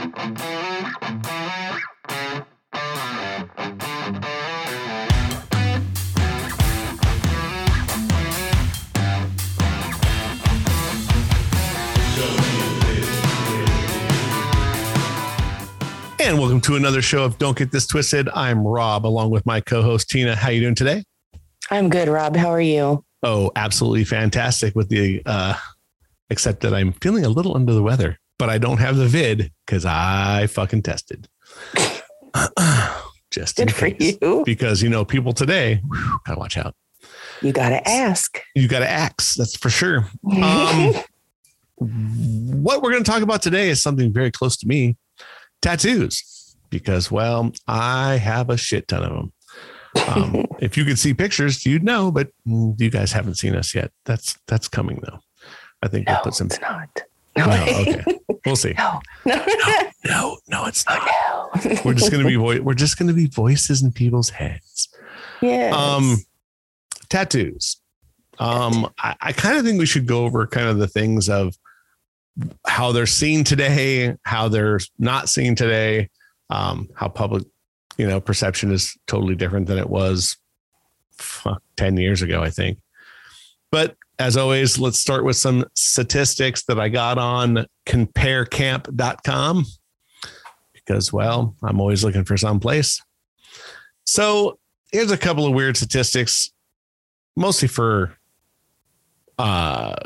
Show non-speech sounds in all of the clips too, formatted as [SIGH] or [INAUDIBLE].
And welcome to another show of Don't Get This Twisted. I'm Robb, along with my co-host Tina. How you doing today? I'm good, Robb. How are you? Oh, absolutely fantastic. With the uh, except that I'm feeling a little under the weather, but I don't have the vid because I fucking tested. [SIGHS] Just good for you. Because you know, people today whew, gotta watch out. You gotta ask. You gotta ask. That's for sure. Um, [LAUGHS] what we're going to talk about today is something very close to me tattoos because well i have a shit ton of them um, [LAUGHS] if you could see pictures you'd know but you guys haven't seen us yet that's that's coming though i think no, we'll put some it's not no, okay. We'll see. No. No. No no, no it's not. Oh, no. we're just going to be vo- we're just going to be voices in people's heads. Yeah. um tattoos. Um i, I kind of think we should go over kind of the things of how they're seen today, how they're not seen today, um, how public, you know, perception is totally different than it was fuck, 10 years ago, I think. But as always, let's start with some statistics that I got on comparecamp.com because, well, I'm always looking for some place. So here's a couple of weird statistics, mostly for uh,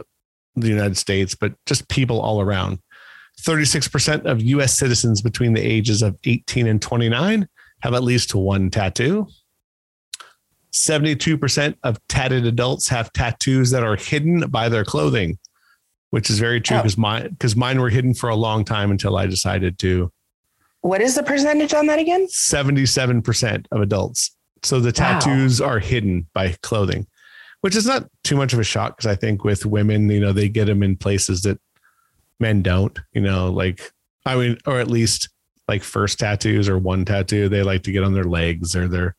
the United States, but just people all around. 36% of US citizens between the ages of 18 and 29 have at least one tattoo. 72% of tatted adults have tattoos that are hidden by their clothing, which is very true because oh. mine because mine were hidden for a long time until I decided to. What is the percentage on that again? 77% of adults. So the tattoos wow. are hidden by clothing which is not too much of a shock because I think with women, you know, they get them in places that men don't, you know, like, I mean, or at least like first tattoos or one tattoo, they like to get on their legs or their,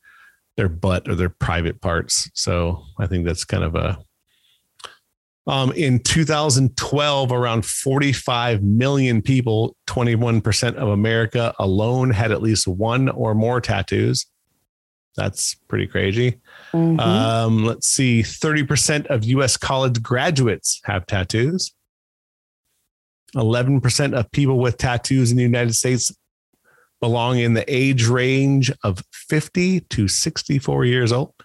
their butt or their private parts. So I think that's kind of a, um, in 2012, around 45 million people, 21% of America alone had at least one or more tattoos. That's pretty crazy. Mm-hmm. Um, let's see 30% of US college graduates have tattoos. 11% of people with tattoos in the United States belong in the age range of 50 to 64 years old.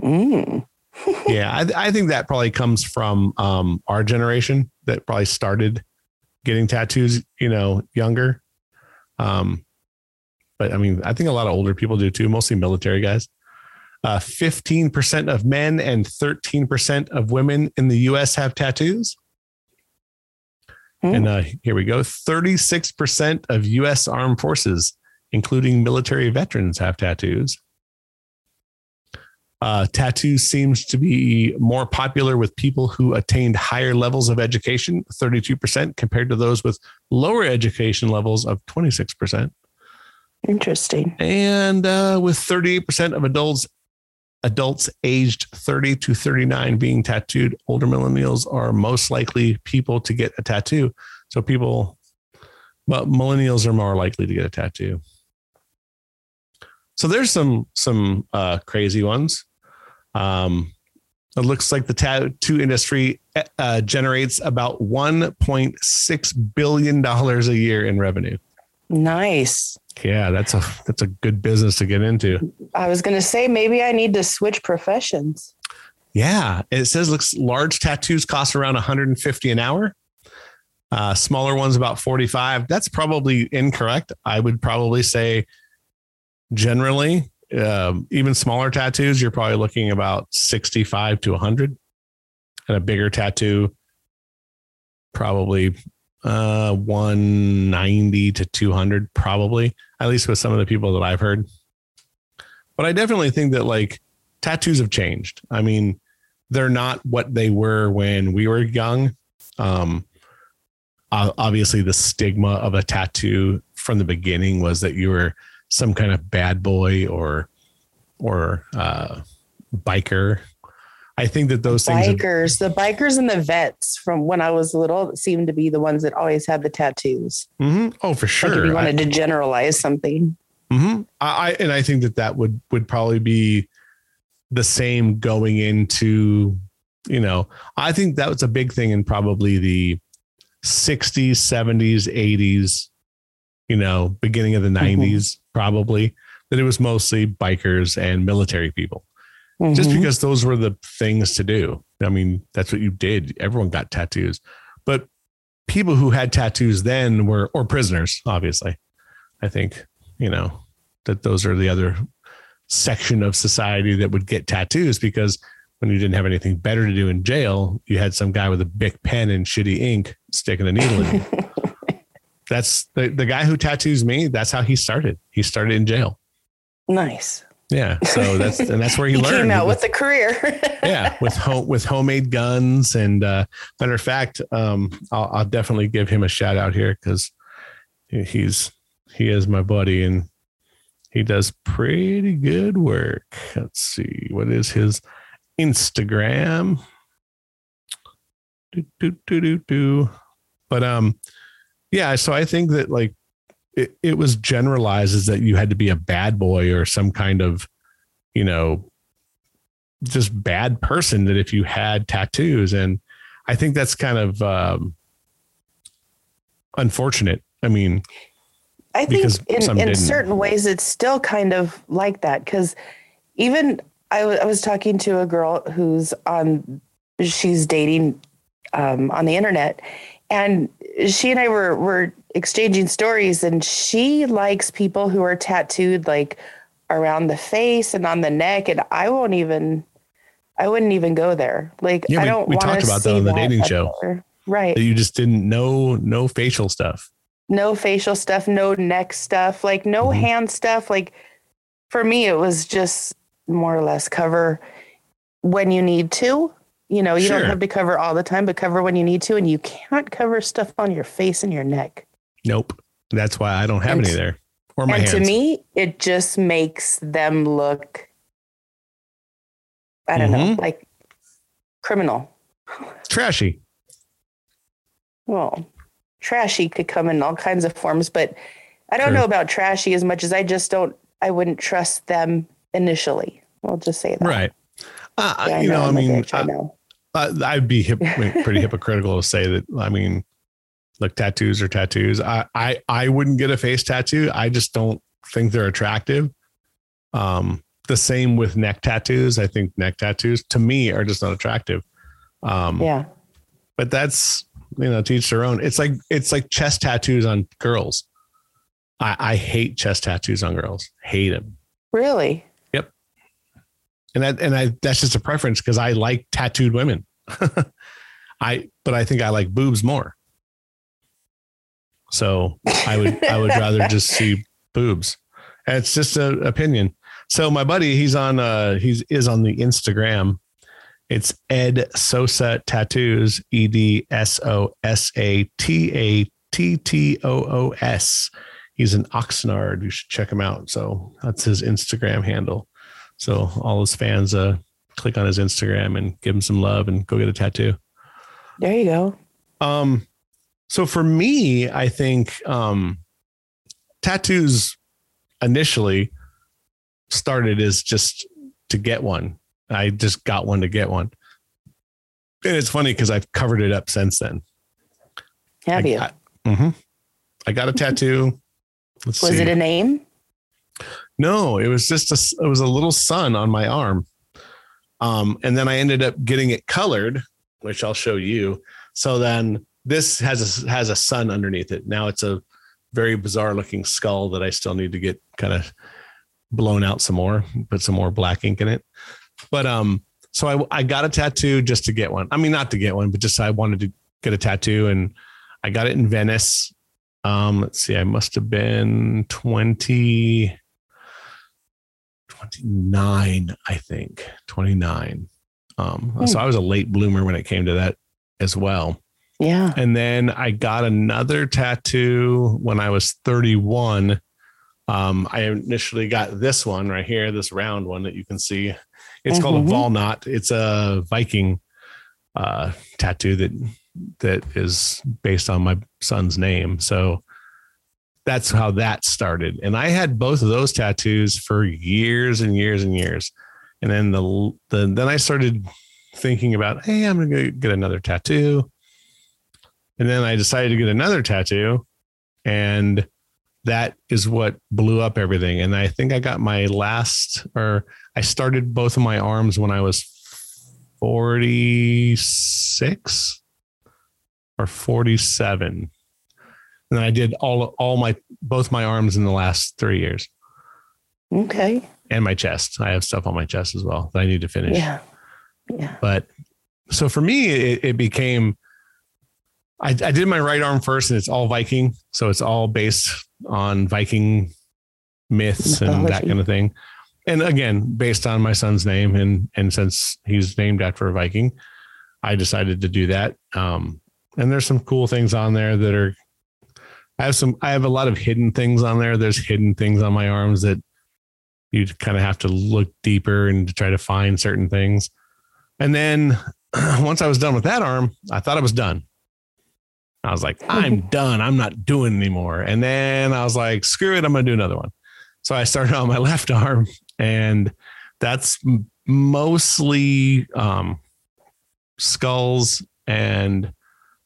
Mm. [LAUGHS] yeah, I, I, think that probably comes from um, our generation that probably started getting tattoos, you know, younger. Um, but I mean, I think a lot of older people do too, mostly military guys. Uh, 15% of men and 13% of women in the US have tattoos. Mm. And uh, here we go 36% of US armed forces, including military veterans, have tattoos. Uh, tattoos seems to be more popular with people who attained higher levels of education, 32%, compared to those with lower education levels of 26%. Interesting. And uh, with 38% of adults adults aged 30 to 39 being tattooed, older millennials are most likely people to get a tattoo. So people, but millennials are more likely to get a tattoo. So there's some some uh, crazy ones. Um, it looks like the tattoo industry uh, generates about 1.6 billion dollars a year in revenue. Nice. Yeah, that's a that's a good business to get into. I was going to say maybe I need to switch professions. Yeah, it says looks large tattoos cost around 150 an hour. Uh, smaller ones about 45. That's probably incorrect. I would probably say generally, um, even smaller tattoos, you're probably looking about 65 to 100, and a bigger tattoo, probably uh 190 to 200 probably at least with some of the people that i've heard. But i definitely think that like tattoos have changed. I mean they're not what they were when we were young. Um obviously the stigma of a tattoo from the beginning was that you were some kind of bad boy or or uh biker I think that those things. Bikers, the bikers and the vets from when I was little seemed to be the ones that always had the tattoos. Mhm. Oh, for sure. Like if you I- wanted to generalize something. hmm I, I and I think that that would would probably be the same going into you know I think that was a big thing in probably the 60s 70s 80s you know beginning of the Mhm. 90s probably that it was mostly bikers and military people just Mhm. because those were the things to do I mean that's what you did everyone got tattoos but people who had tattoos then were or prisoners obviously I think you know that those are the other section of society that would get tattoos because when you didn't have anything better to do in jail, you had some guy with a big pen and shitty ink sticking a needle in you. [LAUGHS] That's the, the guy who tattoos me. That's how he started. He started in jail. nice. Yeah. So that's, and that's where he, He learned. came out with- with a career. [LAUGHS] yeah, with home with homemade guns and uh, matter of fact, um, I'll, I'll definitely give him a shout out here because he's he is my buddy and he does pretty good work. Let's see, what is his Instagram? Do, do, do, do, do. But um, yeah. So I think that like it, it was generalized as that you had to be a bad boy or some kind of, you know, just bad person that if you had tattoos. And i think that's kind of um unfortunate. I mean I think in, in certain ways it's still kind of like that. Because even I was talking to a girl who's on she's dating um, on the internet and she and I were were exchanging stories and she likes people who are tattooed like around the face and on the neck and I won't even I wouldn't even go there like Yeah, I don't we wanna talked about that on the dating show. there. right that you just didn't know no facial stuff no facial stuff, no neck stuff, like no Mhm. hand stuff. Like for me, it was just more or less cover when you need to. You know, you Sure. don't have to cover all the time, but cover when you need to. And you can't cover stuff on your face and your neck. nope that's why i don't have And any there or my and hands to me, it just makes them look, I don't know, Mhm. like criminal. trashy Well, trashy could come in all kinds of forms, but I don't Sure. know about trashy as much as I just don't, I wouldn't trust them initially. I'll just say that. right uh, I- Yeah, you know i I'm mean bitch, I I, know. I- i'd be hip, [LAUGHS] pretty hypocritical to say that i mean look tattoos are tattoos. I, I i wouldn't get a face tattoo. I just don't think they're attractive. Um the same with neck tattoos. I think neck tattoos to me are just not attractive. Um Yeah. but that's you know to each their own. It's like it's like chest tattoos on girls. I i hate chest tattoos on girls. Hate them Really? And that and i that's just a preference because i like tattooed women. [LAUGHS] I but i think i like boobs more. So i would i would rather just [LAUGHS] see boobs. And it's just an opinion. So my buddy he's on uh he's is on the instagram. It's ed sosa tattoos E e-d-s-o-s-a-t-a-t-t-o-o-s he's an oxnard. You should check him out. So that's his instagram handle so all his fans uh click on his instagram and give him some love and go get a tattoo There you go. um, so for me, I think um, tattoos initially started as just to get one. I just got one to get one, and it's funny because I've covered it up since then. Have I, you? I, mhm. I got a tattoo. Let's Was see. it a name? No, it was just a it was a little sun on my arm. Um, and then I ended up getting it colored, which I'll show you. So then this has a has a sun underneath it. Now it's a very bizarre looking skull that I still need to get kind of blown out some more, put some more black ink in it. But um, so I I got a tattoo just to get one. I mean, not to get one, but just I wanted to get a tattoo, and I got it in Venice. Um, let's see, I must have been 20, 29, I think. 29. Um, Hmm. so I was a late bloomer when it came to that as well. Yeah. And then I got another tattoo when I was 31. Um, I initially got this one right here, this round one that you can see. It's called a Mhm. Valnot. It's a Viking uh, tattoo that that is based on my son's name. So that's how that started. And I had both of those tattoos for years and years and years. And then the, the then I started thinking about, hey, I'm gonna go get another tattoo. And then I decided to get another tattoo. And that is what blew up everything. And I think I got my last, or I started both of my arms when I was 46 or 47. And I did all all my both my arms in the last three years Okay. and my chest. I have stuff on my chest as well that I need to finish. Yeah. Yeah. But so for me, it, it became I, I did my right arm first, and it's all Viking, so it's all based on Viking myths and that kind of thing. And again, based on my son's name, and and since he's named after a Viking, I decided to do that. Um, and there's some cool things on there that are. I have some. I have a lot of hidden things on there. There's hidden things on my arms that you kind of have to look deeper and to try to find certain things. And then [CLEARS THROAT] once I was done with that arm, I thought I was done. I was like, I'm [LAUGHS] done. I'm not doing anymore. And then I was like, screw it. I'm going to do another one. So I started on my [LAUGHS] left arm, and that's mostly um, skulls and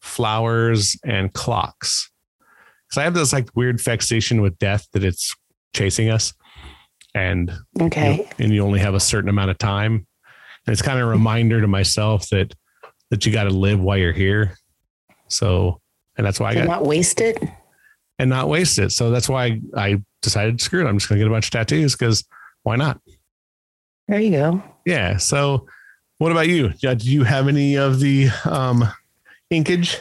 flowers and clocks. Because I have this like weird fixation with death that it's chasing us. And Okay. you- and you only have a certain amount of time. And it's kind of a reminder to myself that that you got to live while you're here. So, and that's why I got not waste it. and not waste it. So that's why I decided screw it. I'm just gonna get a bunch of tattoos because why not? There you go. Yeah. So, what about you? Do you have any of the um, inkage?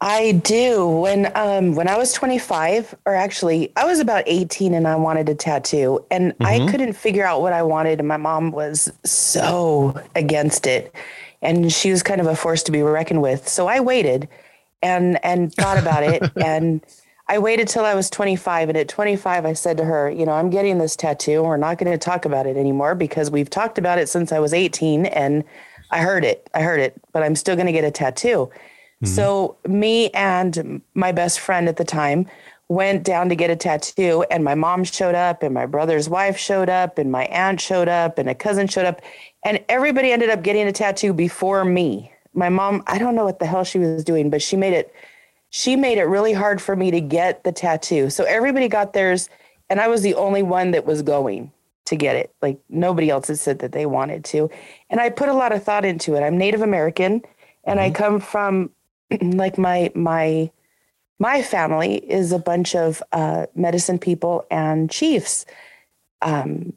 I do. When um when I was 25, or actually I was about 18 and I wanted a tattoo and I Mhm. couldn't figure out what I wanted and my mom was so against it. And she was kind of a force to be reckoned with. So I waited and and thought about it [LAUGHS] and I waited till I was 25 and at 25 I said to her, you know, I'm getting this tattoo and we're not going to talk about it anymore because we've talked about it since I was 18 and I heard it. I heard it, but I'm still going to get a tattoo. So mm-hmm. me and my best friend at the time went down to get a tattoo and my mom showed up and my brother's wife showed up and my aunt showed up and a cousin showed up and everybody ended up getting a tattoo before me. My mom, I don't know what the hell she was doing, but she made it she made it really hard for me to get the tattoo. So everybody got theirs and I was the only one that was going to get it. Like nobody else had said that they wanted to. And I put a lot of thought into it. I'm Native American and I mm-hmm. come from [CLEARS THROAT] like my my my family is a bunch of uh, medicine people and chiefs um,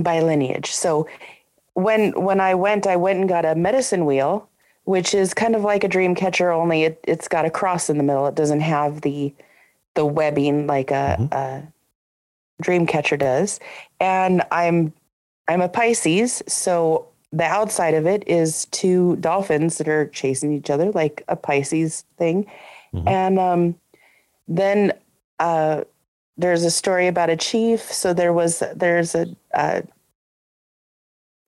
by lineage. So when when I went, I went and got a medicine wheel, which is kind of like a dream catcher, only it, it's got a cross in the middle. It doesn't have the the webbing like a, Mhm. a dream catcher does. And I'm I'm a Pisces, so the outside of it is two dolphins that are chasing each other, like a Pisces thing. Mhm. And um, then uh, there's a story about a chief. So there was there's a, a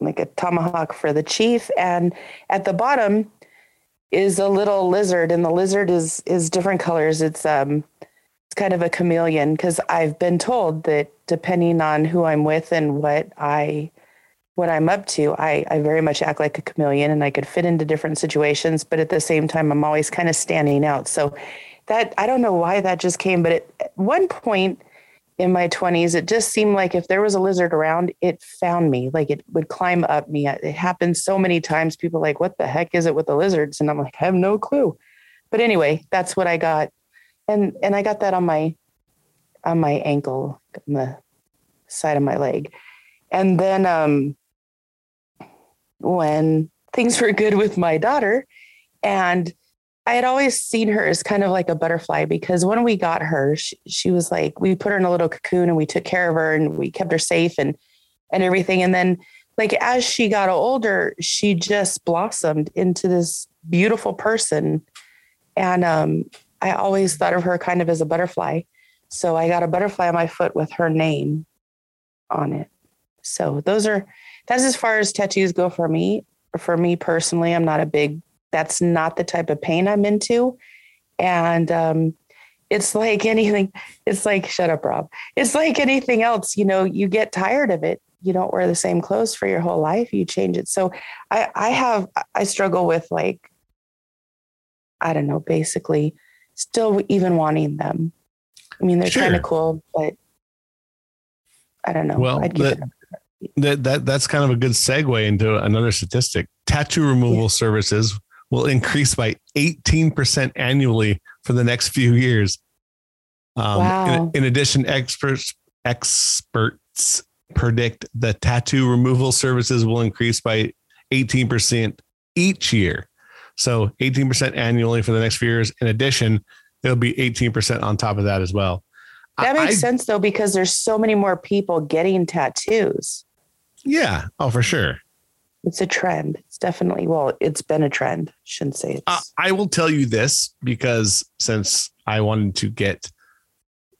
like a tomahawk for the chief, and at the bottom is a little lizard, and the lizard is is different colors. It's um it's kind of a chameleon because I've been told that depending on who I'm with and what I what I'm up to, I, I very much act like a chameleon and I could fit into different situations, but at the same time, I'm always kind of standing out. So that I don't know why that just came, but at one point in my 20s, it just seemed like if there was a lizard around, it found me, like it would climb up me. It happened so many times. People like, what the heck is it with the lizards? And I'm like, I have no clue. But anyway, that's what I got. And and I got that on my on my ankle, on the side of my leg. And then um when things were good with my daughter and I had always seen her as kind of like a butterfly because when we got her, she, she was like, we put her in a little cocoon and we took care of her and we kept her safe and and everything. And then like as she got older, she just blossomed into this beautiful person. And um, I always thought of her kind of as a butterfly. So I got a butterfly on my foot with her name on it. So those are that's as far as tattoos go for me. For me personally, I'm not a big. That's not the type of pain I'm into, and um, it's like anything. It's like shut up, Robb. It's like anything else. You know, you get tired of it. You don't wear the same clothes for your whole life. You change it. So I, I have, I struggle with like, I don't know, basically, still even wanting them. I mean, they're Sure. kind of cool, but I don't know. Well, I'd give that- That, that that's kind of a good segue into another statistic. Tattoo removal Yeah. services will increase by 18% annually for the next few years. Um, Wow. in, in addition, experts experts predict the tattoo removal services will increase by 18% each year. So 18% annually for the next few years. In addition, it'll be 18% on top of that as well. That makes I- sense though, because there's so many more people getting tattoos. Yeah. Oh, for sure. It's a trend. It's definitely well, it's been a trend. Shouldn't say it's Uh, I will tell you this because since I wanted to get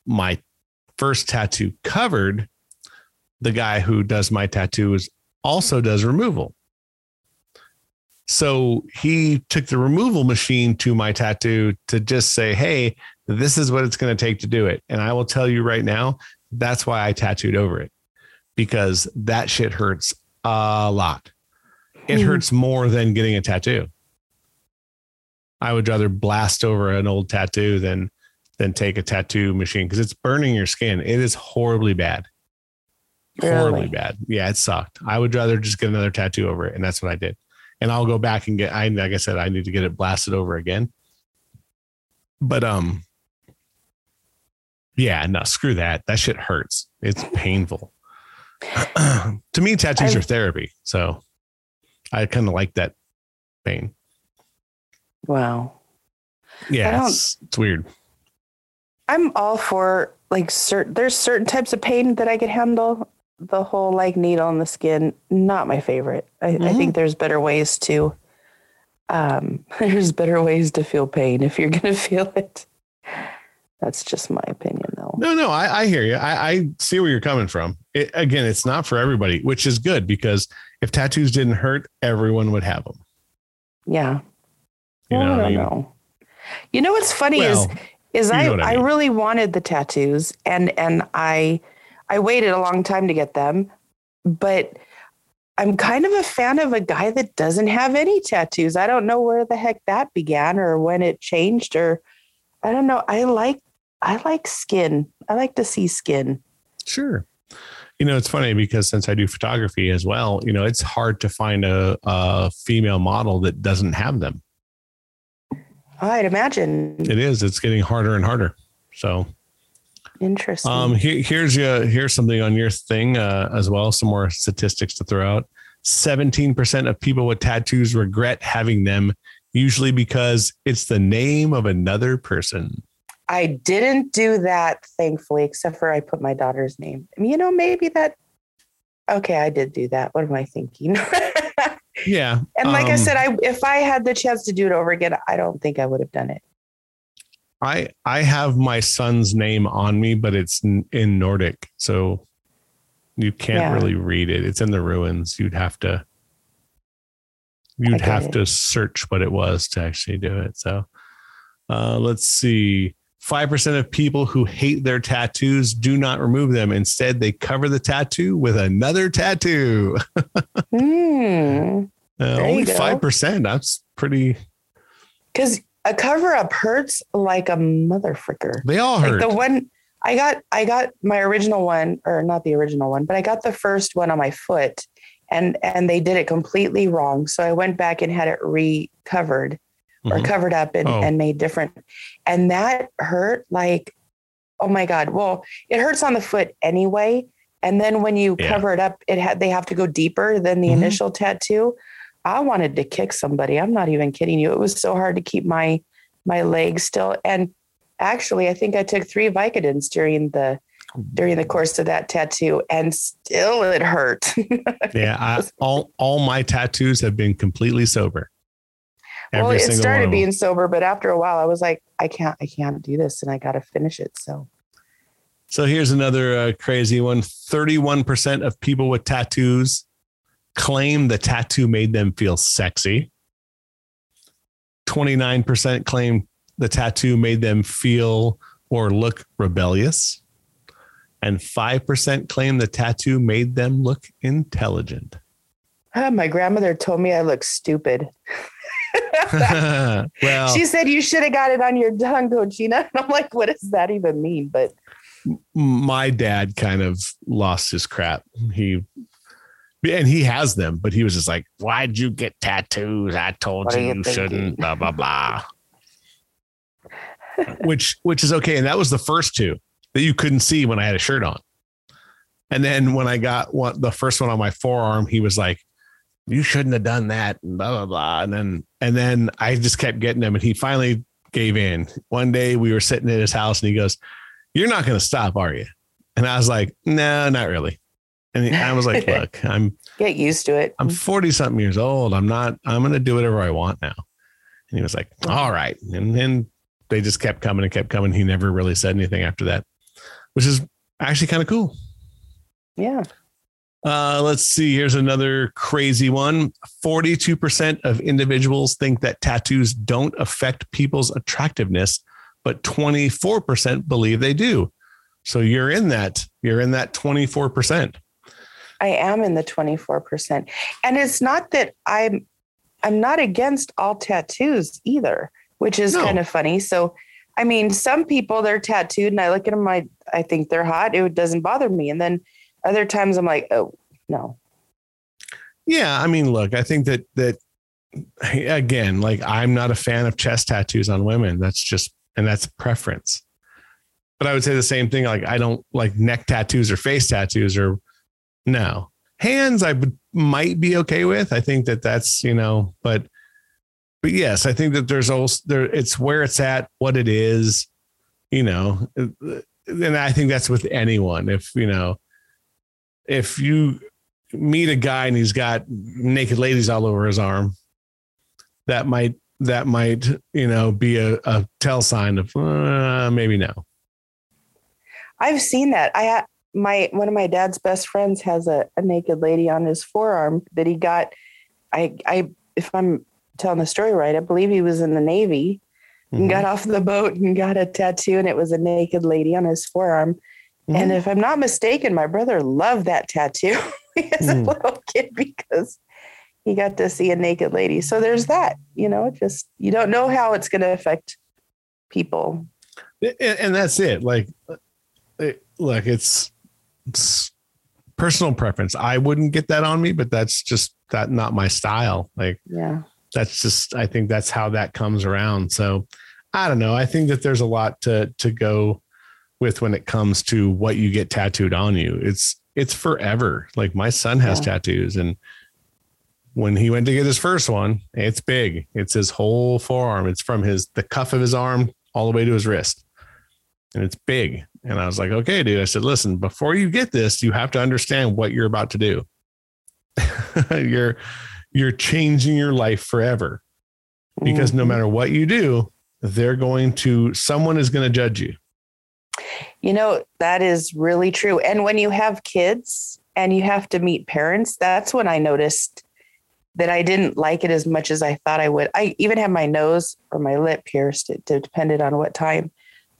my first tattoo covered, the guy who does my tattoos also does removal. So he took the removal machine to my tattoo to just say, Hey, this is what it's going to take to do it. And I will tell you right now, that's why I tattooed over it because that shit hurts a lot. It Mhm. hurts more than getting a tattoo. I would rather blast over an old tattoo than than take a tattoo machine because it's burning your skin. It is horribly bad. Horribly bad. Yeah, it sucked. I would rather just get another tattoo over it, and that's what I did. And I'll go back and get. I like I said, I need to get it blasted over again. But um, yeah, no, screw that. That shit hurts. It's painful. [CLEARS THROAT] to me, tattoos I've- are therapy, so I kind of like that pain. wow. Yeah, it's, it's weird. I'm all for like certain there's certain types of pain that I could handle. The whole like needle in the skin, not my favorite. I, I Mhm. think there's better ways to um [LAUGHS] there's better ways to feel pain if you're gonna [LAUGHS] feel it. That's just my opinion. No, no, I, I hear you. I, I see where you're coming from. It, again, it's not for everybody, which is good because if tattoos didn't hurt, everyone would have them. Yeah. You Well, know, I don't mean? know. You know what's funny is Well, is you I, I I, really wanted the tattoos and and I I waited a long time to get them, but I'm kind of a fan of a guy that doesn't have any tattoos. I don't know where the heck that began or when it changed or I don't know. I like I like skin. I like to see skin. sure. You know, it's funny because since I do photography as well, you know, it's hard to find a, a female model that doesn't have them. I'd imagine. It is. It's getting harder and harder. So, Interesting. um, here, here's your here's something on your thing uh, as well. Some more statistics to throw out. Seventeen percent of people with tattoos regret having them, usually because it's the name of another person. I didn't do that, thankfully, except for I put my daughter's name. You know, maybe that. Okay, I did do that. What am I thinking? [LAUGHS] Yeah, and like I um, said, I if I had the chance to do it over again, I don't think I would have done it. I I have my son's name on me, but it's in Nordic, so you can't Yeah. really read it. It's in the runes. You'd have to you'd have it. to search what it was to actually do it. So uh, let's see. Five percent of people who hate their tattoos do not remove them. Instead, they cover the tattoo with another tattoo. [LAUGHS] Hmm. Uh, only five percent. That's pretty. Because a cover up hurts like a motherfucker. They all Like hurt. the one I got, I got my original one, or not the original one, but I got the first one on my foot, and and they did it completely wrong. So I went back and had it recovered or Mhm. covered up and, Oh. and made different. And that hurt like, oh my God. Well, it hurts on the foot anyway. And then when you Yeah. cover it up, it had they have to go deeper than the Mhm. initial tattoo. I wanted to kick somebody. I'm not even kidding you. It was so hard to keep my my legs still. And actually, I think I took three Vicodins during the during the course of that tattoo, and still it hurt. [LAUGHS] Yeah, I, all all my tattoos have been completely sober. Well, it started being sober, but after a while, I was like, I can't, I can't do this, and I got to finish it. So, So here's another uh, crazy one 31% of people with tattoos claim the tattoo made them feel sexy. 29% claim the tattoo made them feel or look rebellious. And 5% claim the tattoo made them look intelligent. Uh, my grandmother told me I look stupid. [LAUGHS] [LAUGHS] [LAUGHS] well, she said you should have got it on your tongue, Cochina. And [LAUGHS] I'm like, what does that even mean? But my dad kind of lost his crap. He and he has them, but he was just like, "Why'd you get tattoos? I told you you, you shouldn't." Blah blah blah. which which is okay, and that was the first two that you couldn't see when I had a shirt on. And then when I got one, the first one on my forearm, he was like, "You shouldn't have done that." And blah blah blah. And then and then I just kept getting him and he finally gave in. One day we were sitting at his house, and he goes, "You're not going to stop, are you?" And I was like, "No, not really." And I was like, [LAUGHS] look, I'm get used to it. I'm 40 something years old. I'm not, I'm going to do whatever I want now. And he was like, all right. And then they just kept coming and kept coming. He never really said anything after that, which is actually kind of cool. Yeah. Uh, let's see. Here's another crazy one 42% of individuals think that tattoos don't affect people's attractiveness, but 24% believe they do. So you're in that, you're in that 24%. I am in the 24%. And it's not that I'm I'm not against all tattoos either, which is no. kind of funny. So I mean, some people they're tattooed and I look at them, I I think they're hot. It doesn't bother me. And then other times I'm like, oh no. Yeah. I mean, look, I think that that again, like I'm not a fan of chest tattoos on women. That's just and that's preference. But I would say the same thing. Like I don't like neck tattoos or face tattoos or no. Hands, I might be okay with. I think that that's, you know, but, but yes, I think that there's also there, it's where it's at, what it is, you know, and I think that's with anyone. If, you know, if you meet a guy and he's got naked ladies all over his arm, that might, that might, you know, be a, a tell sign of uh, maybe no. I've seen that. I my one of my dad's best friends has a, a naked lady on his forearm that he got. I I if I'm telling the story right, I believe he was in the Navy mm-hmm. and got off the boat and got a tattoo, and it was a naked lady on his forearm. Mm-hmm. And if I'm not mistaken, my brother loved that tattoo [LAUGHS] as mm. a little kid because he got to see a naked lady. So there's that, you know, just you don't know how it's going to affect people. And that's it. Like, look, it's it's personal preference. I wouldn't get that on me, but that's just that not my style. Like, yeah, that's just I think that's how that comes around. So I don't know. I think that there's a lot to to go with when it comes to what you get tattooed on you. It's it's forever. Like my son has yeah. tattoos and when he went to get his first one, it's big. It's his whole forearm. It's from his the cuff of his arm all the way to his wrist. And it's big. And I was like, okay, dude. I said, listen, before you get this, you have to understand what you're about to do. [LAUGHS] you're you're changing your life forever. Because mm-hmm. no matter what you do, they're going to someone is going to judge you. You know, that is really true. And when you have kids and you have to meet parents, that's when I noticed that I didn't like it as much as I thought I would. I even had my nose or my lip pierced. It depended on what time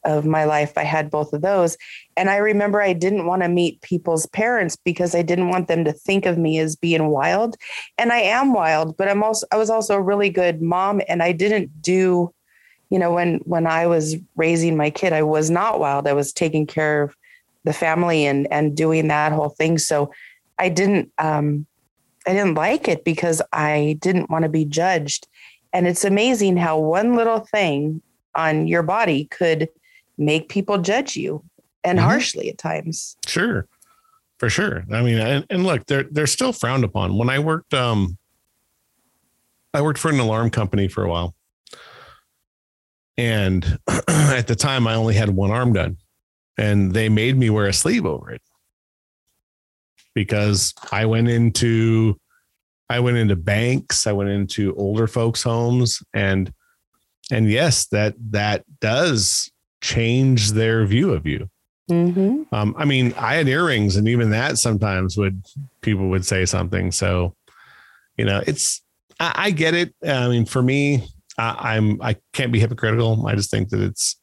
of my life, I had both of those. And I remember I didn't want to meet people's parents because I didn't want them to think of me as being wild. And I am wild, but I'm also I was also a really good mom and I didn't do you know when when I was raising my kid I was not wild. I was taking care of the family and and doing that whole thing. So I didn't um I didn't like it because I didn't want to be judged. And it's amazing how one little thing on your body could make people judge you and mm-hmm. harshly at times. Sure. For sure. I mean, and, and look, they're they're still frowned upon. When I worked um I worked for an alarm company for a while. And [CLEARS THROAT] at the time I only had one arm done. And they made me wear a sleeve over it. Because I went into I went into banks, I went into older folks' homes and and yes, that that does change their view of you. Mm-hmm. Um, I mean, I had earrings, and even that sometimes would people would say something. So, you know, it's I, I get it. I mean, for me, I, I'm I can't be hypocritical. I just think that it's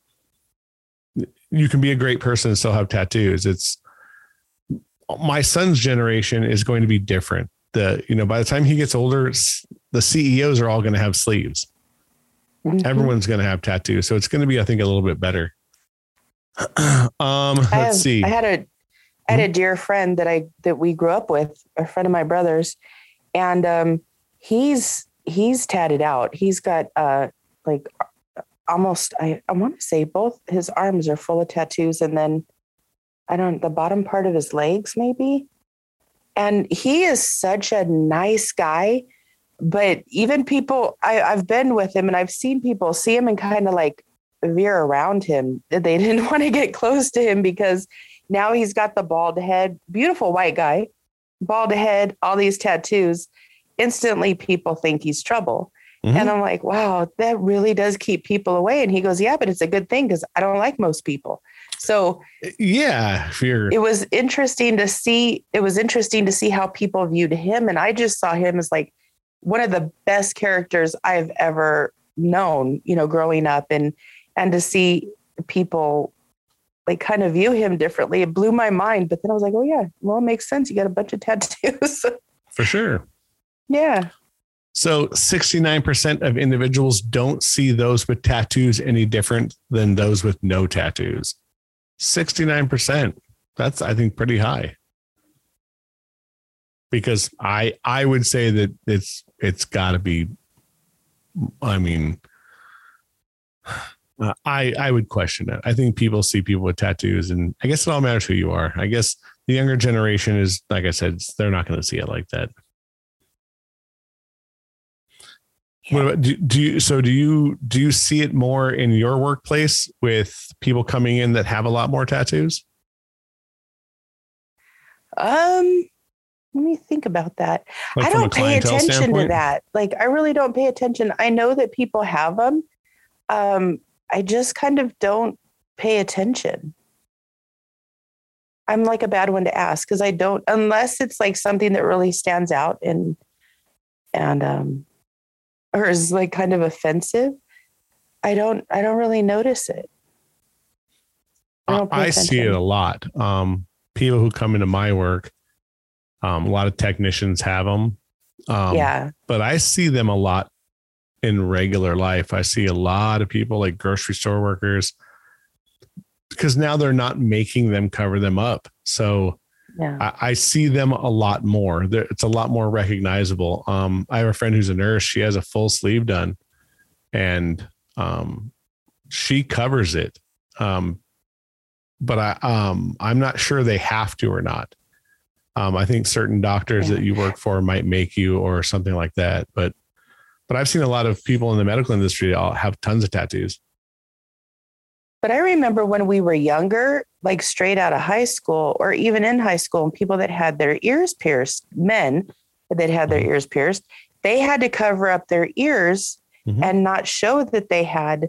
you can be a great person and still have tattoos. It's my son's generation is going to be different. The you know by the time he gets older, the CEOs are all going to have sleeves. Mhm. Everyone's going to have tattoos, so it's going to be I think a little bit better. [CLEARS THROAT] um, let's have, see. I had a I had a dear friend that I that we grew up with, a friend of my brother's, and um, he's he's tatted out. He's got uh like almost I, I want to say both his arms are full of tattoos and then I don't the bottom part of his legs maybe. And he is such a nice guy. But even people I, I've been with him and I've seen people see him and kind of like veer around him. They [LAUGHS] didn't want to get close to him because now he's got the bald head, beautiful white guy, bald head, all these tattoos. Instantly, people think he's trouble. Mhm. And I'm like, wow, that really does keep people away. And he goes, yeah, but it's a good thing because I don't like most people. So yeah, if you're it was interesting to see. It was interesting to see how people viewed him. And I just saw him as like one of the best characters I've ever known, you know, growing up and and to see people like kind of view him differently. It blew my mind. But then I was like, oh yeah, well, it makes sense. You got a bunch of [LAUGHS] tattoos. for sure. Yeah. So 69% of individuals don't see those with tattoos any different than those with no tattoos. 69%. That's I think pretty high. Because I I would say that it's it's got to be I mean [SIGHS] I I would question it. I think people see people with tattoos and I guess it all matters who you are. I guess the younger generation is like I said they're not going to see it like that. What about, do, do you so do you do you see it more in your workplace with people coming in that have a lot more tattoos? Um, let me think about that. Like I don't pay attention to that. Like I really don't pay attention. I know that people have them. Um, I just kind of don't pay attention. I'm like a bad one to ask because I don't unless it's like something that really stands out and and um or is like kind of offensive. I don't I don't really notice it. I I, see it a lot. Um, people who come into my work, um, a lot of technicians have them. Um, yeah. but I see them a lot in regular life. I see a lot of people like grocery store workers because now they're not making them cover them up. So Yeah. I, I see them a lot more. There- It's a lot more recognizable. Um, I have a friend who's a nurse. She has a full sleeve done, and um, she covers it. Um, but I, um, I'm not sure they have to or not. Um, I think certain doctors Yeah. that you work for might make you or something like that. But, but I've seen a lot of people in the medical industry all have tons of tattoos. But I remember when we were younger, like straight out of high school or even in high school, and people that had their ears pierced, men that had their Mhm. ears pierced, they had to cover up their ears Mhm. and not show that they had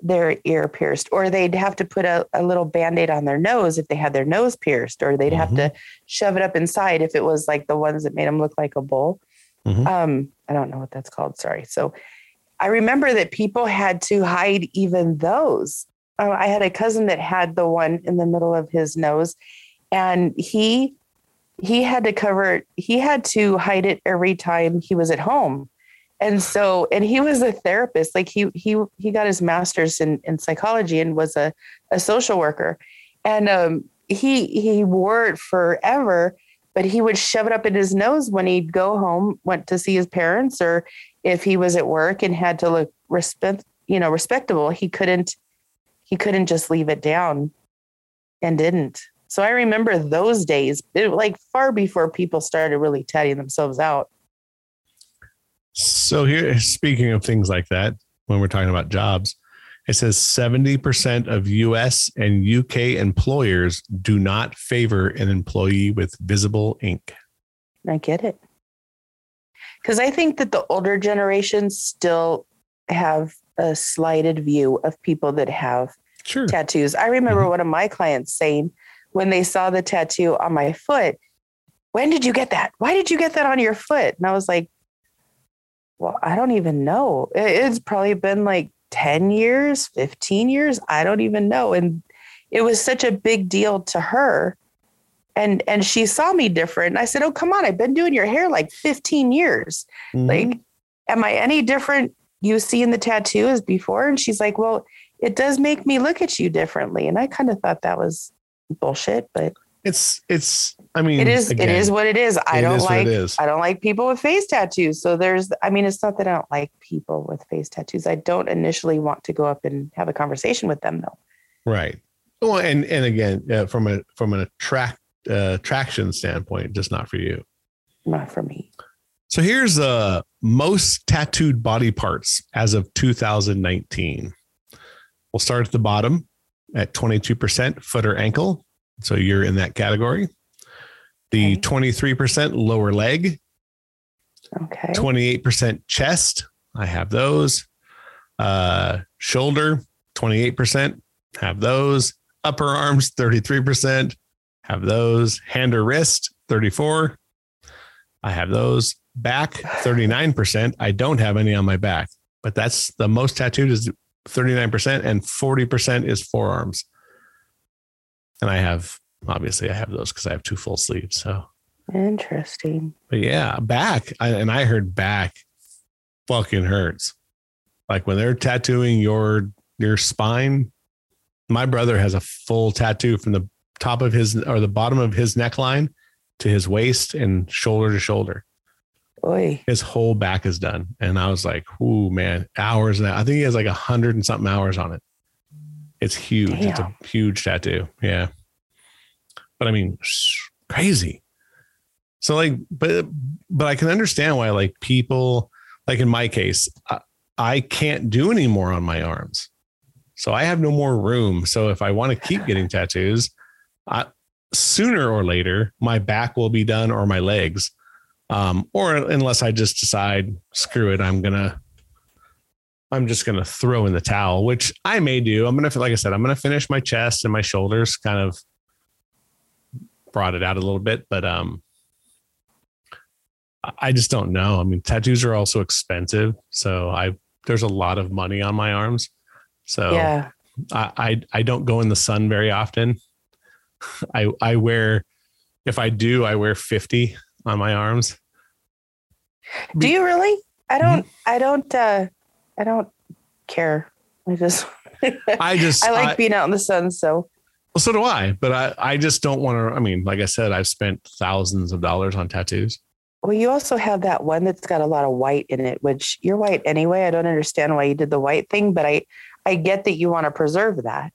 their ear pierced, or they'd have to put a, a little band aid on their nose if they had their nose pierced, or they'd have to shove it up inside if it was like the ones that made them look like a bull. Mhm. Um, I don't know what that's called. Sorry. So I remember that people had to hide even those. Uh, I had a cousin that had the one in the middle of his nose, and he he had to cover. He had to hide it every time he was at home. And so, and he was a therapist. Like he he he got his master's in in psychology and was a a social worker. And um, he he wore it forever, but he would shove it up in his nose when he'd go home, went to see his parents, or if he was at work and had to look respect, you know, respectable. He couldn't he couldn't just leave it down, and didn't. So I remember those days, it, like far before people started really tatting themselves out. So here, speaking of things like that, when we're talking about jobs, it says 70% of US and UK employers do not favor an employee with visible ink. I get it. Because I think that the older generations still have a slighted view of people that have Sure. tattoos. I remember Mhm. one of my clients saying when they saw the tattoo on my foot, when did you get that? Why did you get that on your foot? And I was like, well, I don't even know. It's probably been like 10 years, 15 years. I don't even know. And it was such a big deal to her. And and she saw me different. And I said, Oh, come on, I've been doing your hair like 15 years. Mhm. Like, am I any different you see in the tattoo as before? And she's like, Well, it does make me look at you differently. And I kind of thought that was bullshit, but it's it's. I mean, it is again, it is what it is. I it don't is like. I don't like people with face tattoos. So there's I mean, it's not that I don't like people with face tattoos. I don't initially want to go up and have a conversation with them though. Right. Well, and and again, uh, from a from an attract uh, attraction standpoint, just not for you. Not for me. So here's uh most tattooed body parts as of 2019. We'll start at the bottom at 22% foot or ankle. So you're in that category. The Okay. 23% lower leg, Okay. 28% chest. I have those. Uh, shoulder, 28%. Have those. Upper arms, 33%. Have those. Hand or wrist, 34. I have those. Back, 39%. I don't have any on my back, but that's the most tattooed is 39% and 40% is forearms. And I have, obviously, I have those because I have two full sleeves. So Interesting. but yeah, back. I, and I heard back fucking hurts. Like when they're tattooing your your spine. My brother has a full tattoo from the top of his or the bottom of his neckline to his waist and shoulder to shoulder. Oi. His whole back is done. And I was like, ooh, man, hours. And I think he has like a hundred and something hours on it. It's huge. It's a huge tattoo. Yeah. But I mean, crazy. So like, but but I can understand why like people like in my case, I, I can't do any more on my arms, so I have no more room. So if I want to keep getting [LAUGHS] tattoos, I, sooner or later my back will be done or my legs, um, or unless I just decide screw it, I'm gonna. I'm just gonna throw in the towel, which I may do. I'm gonna, like I said, I'm gonna finish my chest and my shoulders. Kind of brought it out a little bit, but um, I- just don't know. I mean, tattoos are also expensive, so I there's a lot of money on my arms. So Yeah. I, I I don't go in the sun very often. I I wear if I do, I wear 50 on my arms. Do you really? Mm-hmm. I don't I don't uh I don't care. I just [LAUGHS] I just I like I- being out in the sun, so well, so do I, but I I just don't want to I mean, like I said, I've spent thousands of dollars on tattoos. well you also have that one that's got a lot of white in it, which you're white anyway. I don't understand why you did the white thing, but I I get that you want to preserve that.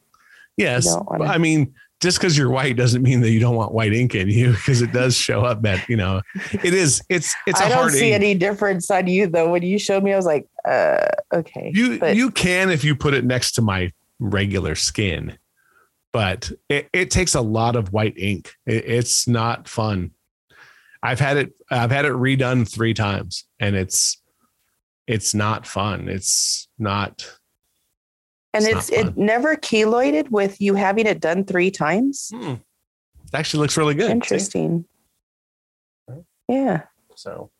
Yes. I mean, just because you're white doesn't mean that you don't want white ink in you because it does show up that, you know, it is, it's, it's a I don't see ink. any difference on you though. When you showed me, I was like, uh okay. You but you can if you put it next to my regular skin, but it, it takes a lot of white ink. It, it's not fun. I've had it I've had it redone three times and it's it's not fun. It's not and it's it's it never keloided with you having it done three times. hmm, it actually looks really good. see? Interesting. Yeah. So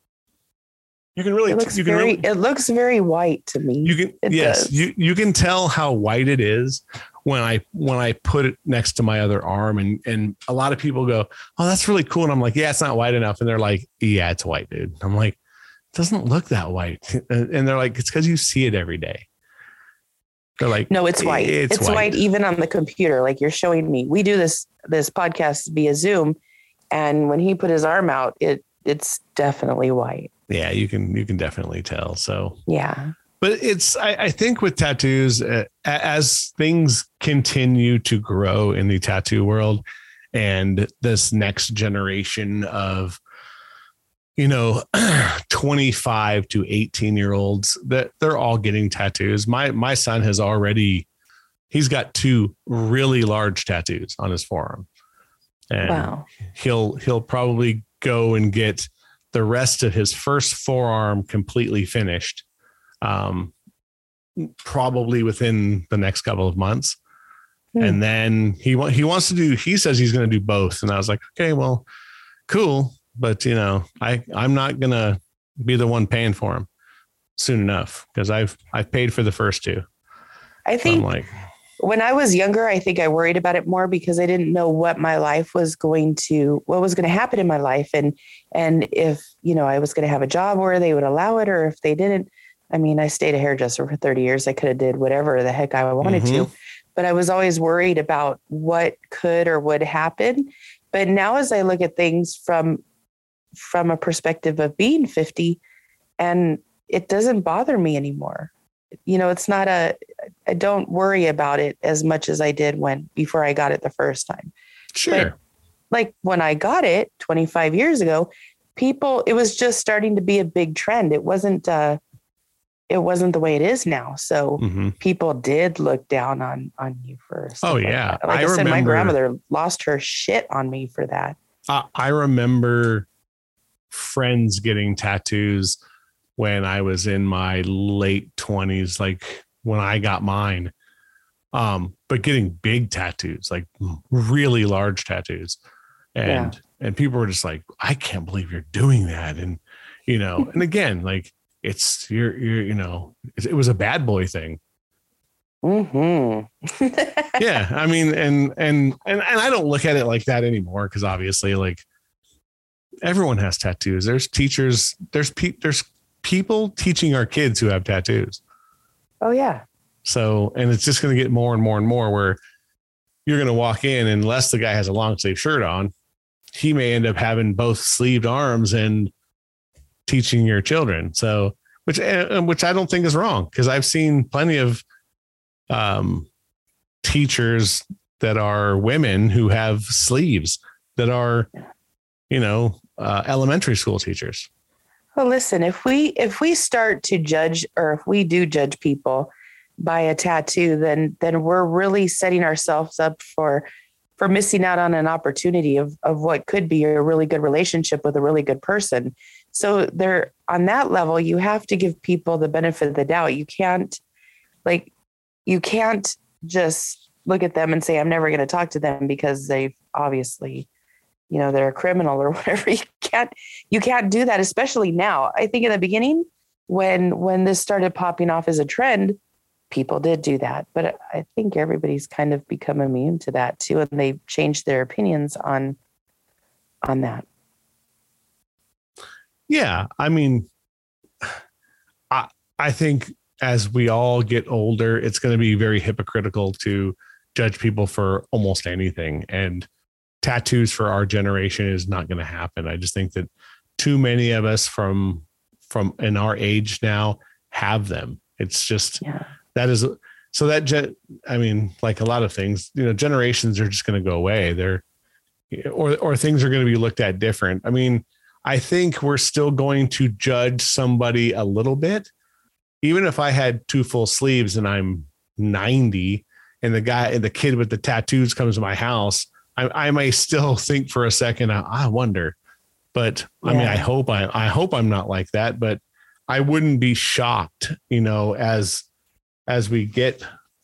you can really It looks you can very really, it looks very white to me. you can it yes does. you you can tell how white it is when i when i put it next to my other arm and and a lot of people go oh that's really cool and i'm like yeah it's not white enough and they're like yeah it's white dude i'm like it doesn't look that white and [LAUGHS] and they're like it's because you see it every day they're like No, it's white. It's It's, white. white. even on the computer. Like you're showing me. We do this this podcast via Zoom, and when he put his arm out, it it's definitely white. yeah you can you can definitely tell so Yeah. but it's I, I think with tattoos uh, as things continue to grow in the tattoo world and this next generation of you know [CLEARS THROAT] 25 to 18 year olds that they're all getting tattoos my my son has already he's got two really large tattoos on his forearm and Wow. he'll he'll probably go and get the rest of his first forearm completely finished um probably within the next couple of months Hmm. And then he he wants to do. He says he's going to do both, and I was like, okay, well, cool, but you know, I I'm not gonna be the one paying for them soon enough because I've I've paid for the first two. I think so like when I was younger, I think I worried about it more because I didn't know what my life was going to what was going to happen in my life and and if, you know, I was going to have a job where they would allow it or if they didn't. I mean, I stayed a hairdresser for 30 years. I could have did whatever the heck I wanted mm-hmm. to. But I was always worried about what could or would happen. But now as I look at things from from a perspective of being 50 and it doesn't bother me anymore. You know it's not a i don't worry about it as much as i did when before i got it the first time. Sure. but like when i got it 25 years ago people it was just starting to be a big trend. It wasn't uh it wasn't the way it is now. So mm-hmm. people did look down on on you first oh yeah. like, like I, I, said remember, my grandmother lost her shit on me for that. Uh, i remember friends getting tattoos when I was in my late 20s, like when I got mine. Um, but getting big tattoos, like really large tattoos. And yeah. and people were just like, I can't believe you're doing that. And you know, [LAUGHS] and again, like it's you're you're you know, it, it was a bad boy thing. Mm-hmm. [LAUGHS] yeah, I mean, and and and and I don't look at it like that anymore because obviously, like everyone has tattoos. There's teachers. There's pe- there's people teaching our kids who have tattoos. Oh yeah. So, and it's just going to get more and more and more where you're going to walk in, unless the guy has a long sleeve shirt on, he may end up having both sleeved arms and teaching your children. So, which, uh, which I don't think is wrong because I've seen plenty of um, teachers that are women who have sleeves that are, you know, uh, elementary school teachers. Well, listen, if we if we start to judge or if we do judge people by a tattoo, then then we're really setting ourselves up for for missing out on an opportunity of of what could be a really good relationship with a really good person. So there on that level, you have to give people the benefit of the doubt. You can't like you can't just look at them and say, I'm never going to talk to them because they've obviously you know they're a criminal or [LAUGHS] whatever you can't you can't do that especially now. I think in the beginning when when this started popping off as a trend people did do that. But i think everybody's kind of become immune to that too and they've changed their opinions on on that. Yeah i mean i i think as we all get older it's going to be very hypocritical to judge people for almost anything. And tattoos for our generation is not going to happen. I just think that too many of us from from in our age now have them. It's just yeah. that is so that gen, I mean, like a lot of things, you know, generations are just going to go away. They're or or things are going to be looked at different. I mean, I think we're still going to judge somebody a little bit, even if I had two full sleeves and I'm 90 and the guy and the kid with the tattoos comes to my house I, I may still [LAUGHS] think for a second, I, I wonder, but yeah. I mean, I hope I, I hope I'm not like that, but I wouldn't be shocked, you know, as, as we get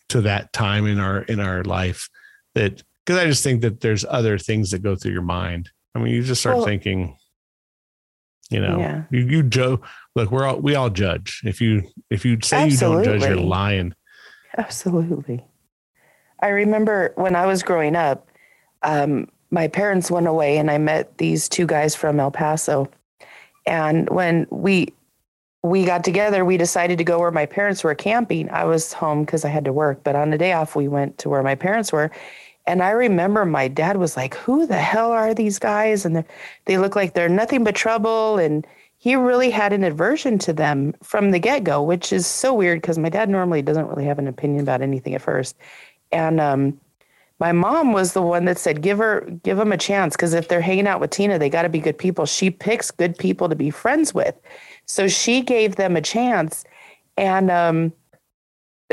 to that time in our, in our life that, cause I just think that there's other things that go through your mind. I mean, you just start well, thinking, you know, yeah. you, you Joe, look, we're all, we all judge. If you, if you say Absolutely. you don't judge, you're lying. Absolutely. I remember when I was growing up, um, my parents went away and I met these two guys from El Paso. And when we we got together, we decided to go where my parents were camping. I was home because I had to work, but on the day off, we went to where my parents were. And I remember my dad was like, Who the hell are these guys? And they look like they're nothing but trouble. And he really had an aversion to them from the get go, which is so weird because my dad normally doesn't really have an opinion about anything at first. And um, my mom was the one that said give her give them a chance because if they're hanging out with tina they got to be good people. She picks good people to be friends with. So she gave them a chance and um,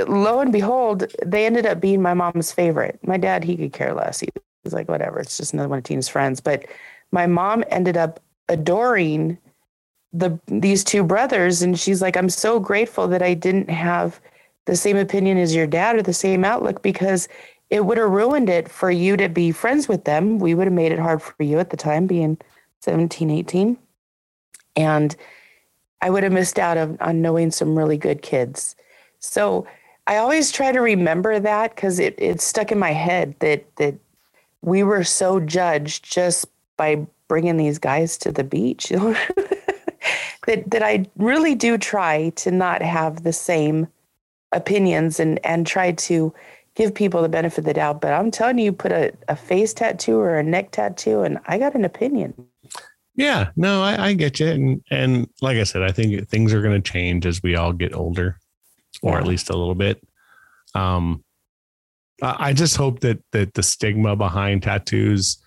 lo and behold they ended up being my mom's favorite. My dad he could care less. He was like whatever it's just another one of tina's friends. But my mom ended up adoring the these two brothers and she's like i'm so grateful that i didn't have the same opinion as your dad or the same outlook because it would have ruined it for you to be friends with them. We would have made it hard for you at the time, being 17, 18. And I would have missed out on, on knowing some really good kids. So I always try to remember that because it, it's stuck in my head that that we were so judged just by bringing these guys to the beach. [LAUGHS] that that I really do try to not have the same opinions and and try to give people the benefit of the doubt. But I'm telling you, put a, a face tattoo or a neck tattoo, and I got an opinion. Yeah, no, I, I get you, and and like I said, I think things are going to change as we all get older, or yeah. at least a little bit. Um, I just hope that that the stigma behind tattoos,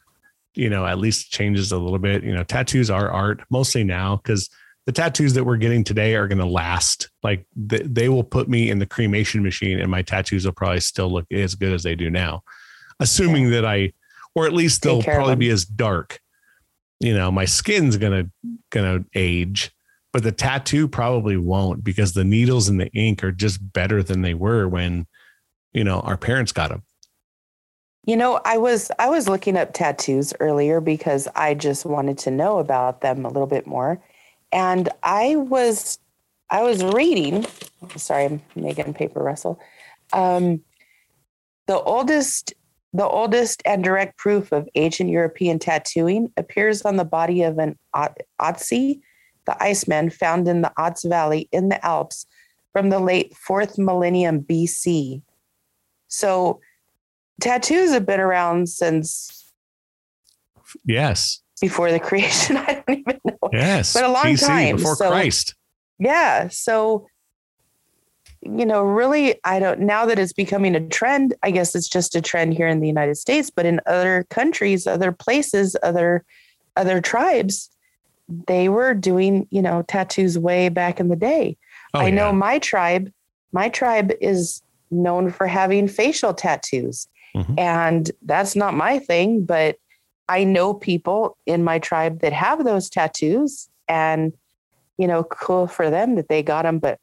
you know, at least changes a little bit. You know, tattoos are art mostly now because the tattoos that we're getting today are going to last. Like they, they will put me in the cremation machine and my tattoos will probably still look as good as they do now, assuming yeah. that I, or at least they'll probably be as dark. You know, my skin's going to, going to age, but the tattoo probably won't because the needles and the ink are just better than they were when, you know, our parents got them. You know, I was I was looking up tattoos earlier because I just wanted to know about them a little bit more and I was I was reading. Sorry, making paper rustle. Um, the oldest the oldest and direct proof of ancient European tattooing appears on the body of an Otzi, the Iceman found in the Otz Valley in the Alps from the late fourth millennium BC. So tattoos have been around since yes before the [LAUGHS] creation. I don't even know. Yes. But a long BC, time. Before so, Christ. Yeah. So, you know, really, I don't, now that it's becoming a trend, I guess it's just a trend here in the United States, but in other countries, other places, other, other tribes, they were doing, you know, tattoos way back in the day. Oh, I yeah. know my tribe, my tribe is known for having facial tattoos. Mm-hmm. And that's not my thing, but I know people in my tribe that have those tattoos and you know cool for them that they got them but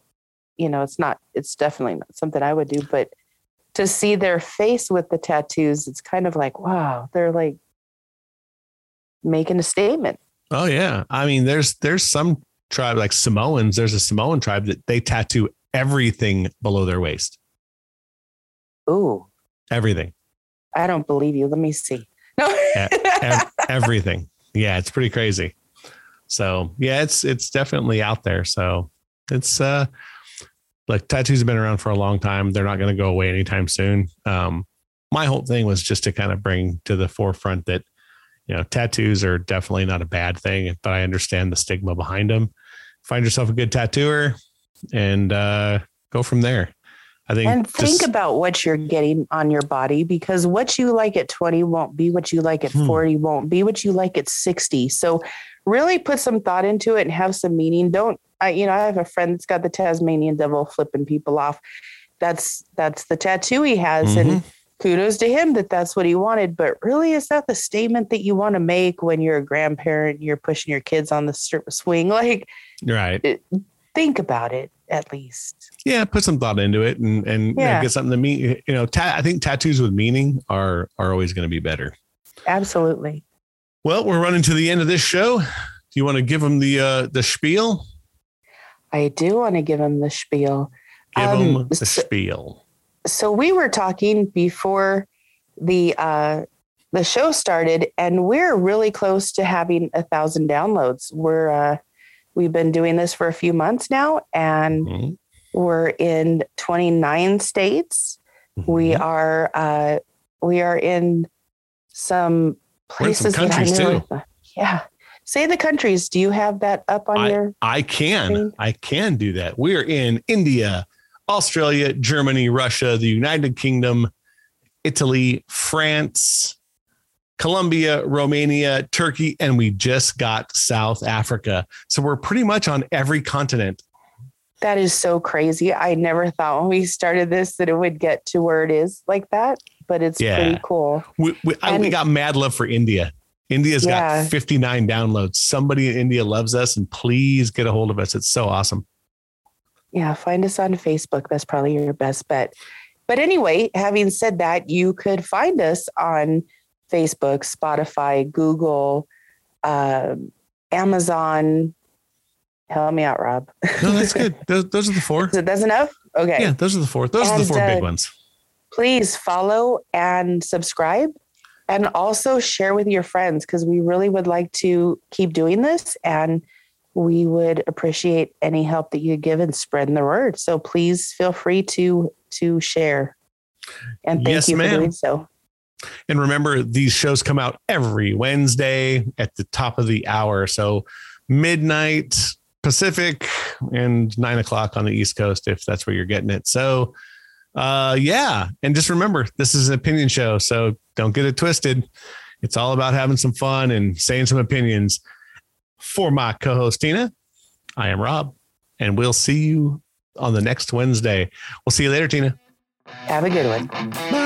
you know it's not it's definitely not something I would do. But to see their face with the tattoos it's kind of like wow they're like making a statement. Oh yeah. I mean there's there's some tribe like samoans there's a samoan tribe that they tattoo everything below their waist. Ooh. Everything. I don't believe you. Let me see everything. Yeah, it's pretty crazy. So yeah, it's it's definitely out there. So it's uh like tattoos have been around for a long time. They're not going to go away anytime soon. Um, my whole thing was just to kind of bring to the forefront that you know tattoos are definitely not a bad thing, but I understand the stigma behind them. Find yourself a good tattooer and uh, go from there. I think and think about what you're getting on your body because what you like at 20 won't be what you like at hmm. 40 won't be what you like at 60. So really put some thought into it and have some meaning. Don't I you know, I have a friend that's got the Tasmanian devil flipping people off. That's that's the tattoo he has mm-hmm. and kudos to him that that's what he wanted, but really is that the statement that you want to make when you're a grandparent, you're pushing your kids on the swing [LAUGHS] like right. It, think about it at least. Yeah, put some thought into it and and yeah. you know, get something to mean. You know, ta- I think tattoos with meaning are are always going to be better. Absolutely. Well, we're running to the end of this show. Do you want to give them the uh, the spiel? I do want to give them the spiel. Give um, them the so, spiel. So we were talking before the uh, the show started, and we're really close to having a thousand downloads. We're uh, We've been doing this for a few months now, and mm-hmm. we're in 29 states. Mm-hmm. We are uh, we are in some places some know. Too. Yeah. Say the countries. Do you have that up on I, your? I can. Screen? I can do that. We're in India, Australia, Germany, Russia, the United Kingdom, Italy, France, Colombia, Romania, Turkey, and we just got South Africa. So we're pretty much on every continent. That is so crazy. I never thought when we started this that it would get to where it is like that, but it's yeah. pretty cool. We, we, I, we, got mad love for India. India's yeah. got 59 downloads. Somebody in India loves us, and please get a hold of us. It's so awesome. Yeah, find us on Facebook. That's probably your best bet. but anyway, having said that, you could find us on Facebook, Spotify, Google, uh, Amazon. Help me out, Robb. No, that's good. [LAUGHS] Those, those are the four. It that's enough? Okay. Yeah, those are the four. Those are the four uh, big ones. please follow and subscribe and also share with your friends because we really would like to keep doing this and we would appreciate any help that you give in spreading the word so please feel free to to share and thank Yes, you ma'am. for doing so And remember, these shows come out every Wednesday at the top of the hour. So midnight Pacific and nine o'clock on the East Coast, if that's where you're getting it. So, uh, yeah. And just remember, this is an opinion show. So don't get it twisted. It's all about having some fun and saying some opinions. For my co host, Tina, I am Robb, and we'll see you on the next Wednesday. We'll see you later, Tina. have a good one Bye.